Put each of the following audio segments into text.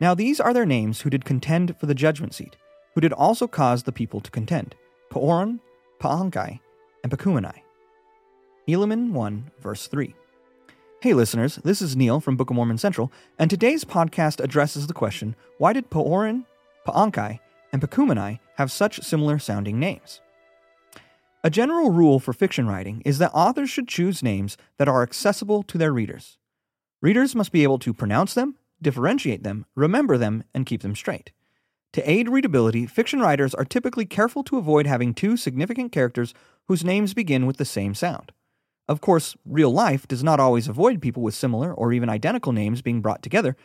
Now these are their names who did contend for the judgment seat, who did also cause the people to contend Pahoran, Paanchi, and Pacumeni. Helaman 1, verse 3. Hey listeners, this is Neil from Book of Mormon Central, and today's podcast addresses the question why did Pahoran, Paanchi, and Pacumeni have such similar sounding names? A general rule for fiction writing is that authors should choose names that are accessible to their readers. Readers must be able to pronounce them, differentiate them, remember them, and keep them straight. To aid readability, fiction writers are typically careful to avoid having two significant characters whose names begin with the same sound. Of course, real life does not always avoid people with similar or even identical names being brought together,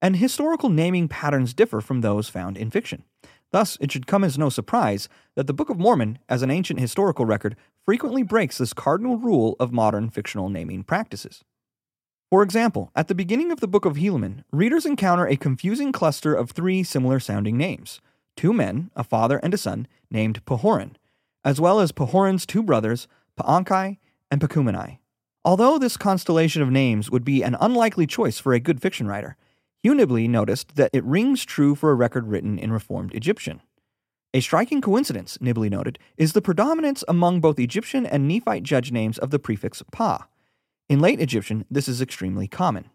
and historical naming patterns differ from those found in fiction. Thus, it should come as no surprise that the Book of Mormon, as an ancient historical record, frequently breaks this cardinal rule of modern fictional naming practices. For example, at the beginning of the Book of Helaman, readers encounter a confusing cluster of three similar sounding names two men, a father and a son, named Pahoran, as well as Pahoran's two brothers, Paanchi and Pacumeni. Although this constellation of names would be an unlikely choice for a good fiction writer, Hugh Nibley noticed that it rings true for a record written in Reformed Egyptian. A striking coincidence, Nibley noted, is the predominance among both Egyptian and Nephite judge names of the prefix pa. In late Egyptian, this is extremely common.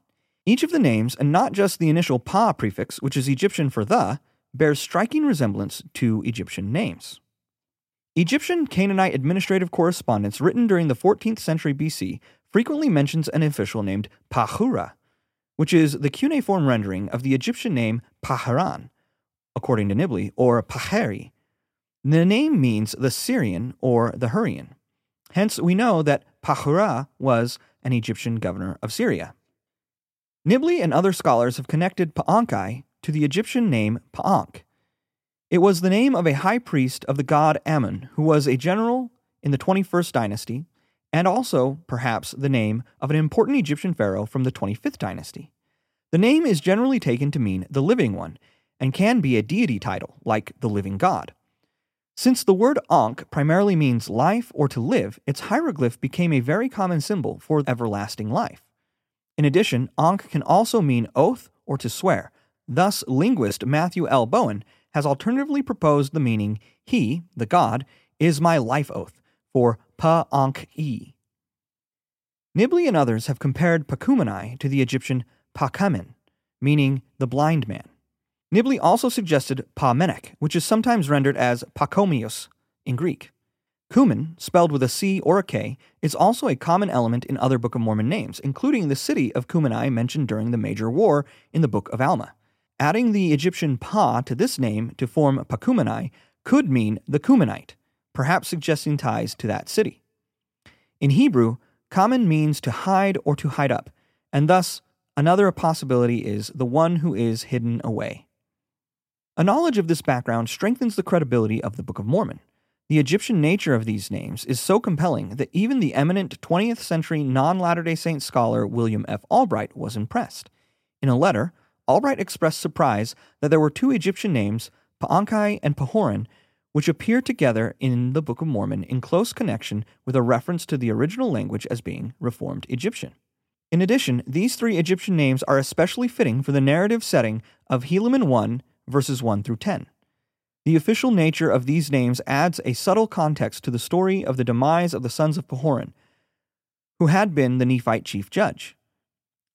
Each of the names, and not just the initial pa prefix, which is Egyptian for the, bears striking resemblance to Egyptian names. Egyptian Canaanite administrative correspondence written during the 14th century BC frequently mentions an official named Pahura, which is the cuneiform rendering of the Egyptian name Paharan, according to Nibley, or Paheri. The name means the Syrian or the Hurrian. Hence, we know that Pahura was an Egyptian governor of Syria. Nibley and other scholars have connected Paanchi to the Egyptian name Paank. It was the name of a high priest of the god Ammon, who was a general in the 21st dynasty and also, perhaps, the name of an important Egyptian pharaoh from the 25th dynasty. The name is generally taken to mean the living one, and can be a deity title, like the living god. Since the word Ankh primarily means life or to live, its hieroglyph became a very common symbol for everlasting life. In addition, Ankh can also mean oath or to swear. Thus, linguist Matthew L. Bowen has alternatively proposed the meaning, He, the God, is my life oath, for Pa-Ankh-E. Nibley and others have compared Pacumeni to the Egyptian Pakamen, meaning the blind man. Nibley also suggested Pamenek, which is sometimes rendered as Pachomius in Greek. Cumin, spelled with a C or a K, is also a common element in other Book of Mormon names, including the city of Cumeni mentioned during the Major War in the Book of Alma. Adding the Egyptian Pa to this name to form Pacumeni could mean the Cumenite, perhaps suggesting ties to that city. In Hebrew, Kamen means to hide or to hide up, and thus another possibility is the one who is hidden away. A knowledge of this background strengthens the credibility of the Book of Mormon. The Egyptian nature of these names is so compelling that even the eminent 20th century non Latter day Saint scholar William F. Albright was impressed. In a letter, Albright expressed surprise that there were two Egyptian names, Paanchi and Pahoran, which appear together in the Book of Mormon in close connection with a reference to the original language as being Reformed Egyptian. In addition, these three Egyptian names are especially fitting for the narrative setting of Helaman 1, verses 1 through 10. The official nature of these names adds a subtle context to the story of the demise of the sons of Pahoran, who had been the Nephite chief judge.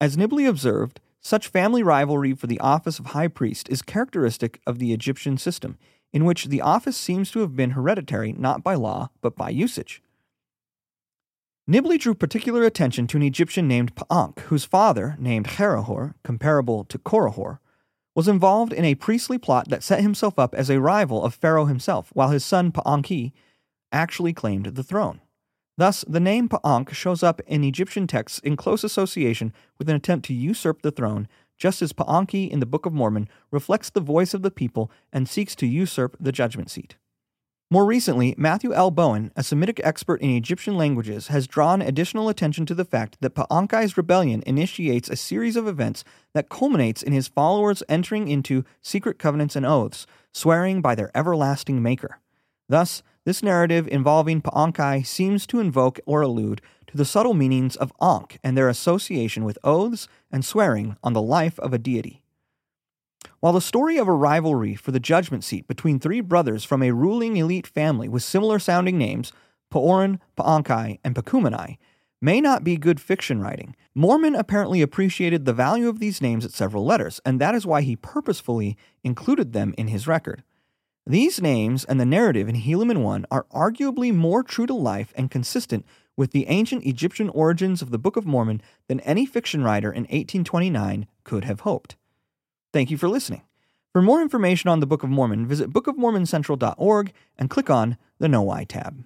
As Nibley observed, such family rivalry for the office of high priest is characteristic of the Egyptian system in which the office seems to have been hereditary not by law, but by usage. Nibley drew particular attention to an Egyptian named Pa'ank, whose father, named Herihor, comparable to Korihor, was involved in a priestly plot that set himself up as a rival of Pharaoh himself, while his son Pa'anki actually claimed the throne. Thus, the name Pa'ank shows up in Egyptian texts in close association with an attempt to usurp the throne just as Paanchi in the Book of Mormon reflects the voice of the people and seeks to usurp the judgment seat. More recently, Matthew L. Bowen, a Semitic expert in Egyptian languages, has drawn additional attention to the fact that Paanchi's rebellion initiates a series of events that culminates in his followers entering into secret covenants and oaths, swearing by their everlasting Maker. Thus, this narrative involving Paankai seems to invoke or allude to the subtle meanings of Ankh and their association with oaths and swearing on the life of a deity. While the story of a rivalry for the judgment seat between three brothers from a ruling elite family with similar sounding names, Pahoran, Paanchi, and Pacumeni, may not be good fiction writing, Mormon apparently appreciated the value of these names at several letters, and that is why he purposefully included them in his record. These names and the narrative in Helaman 1 are arguably more true to life and consistent with the ancient Egyptian origins of the Book of Mormon than any fiction writer in 1829 could have hoped. Thank you for listening. For more information on the Book of Mormon, visit bookofmormoncentral.org and click on the Know Why tab.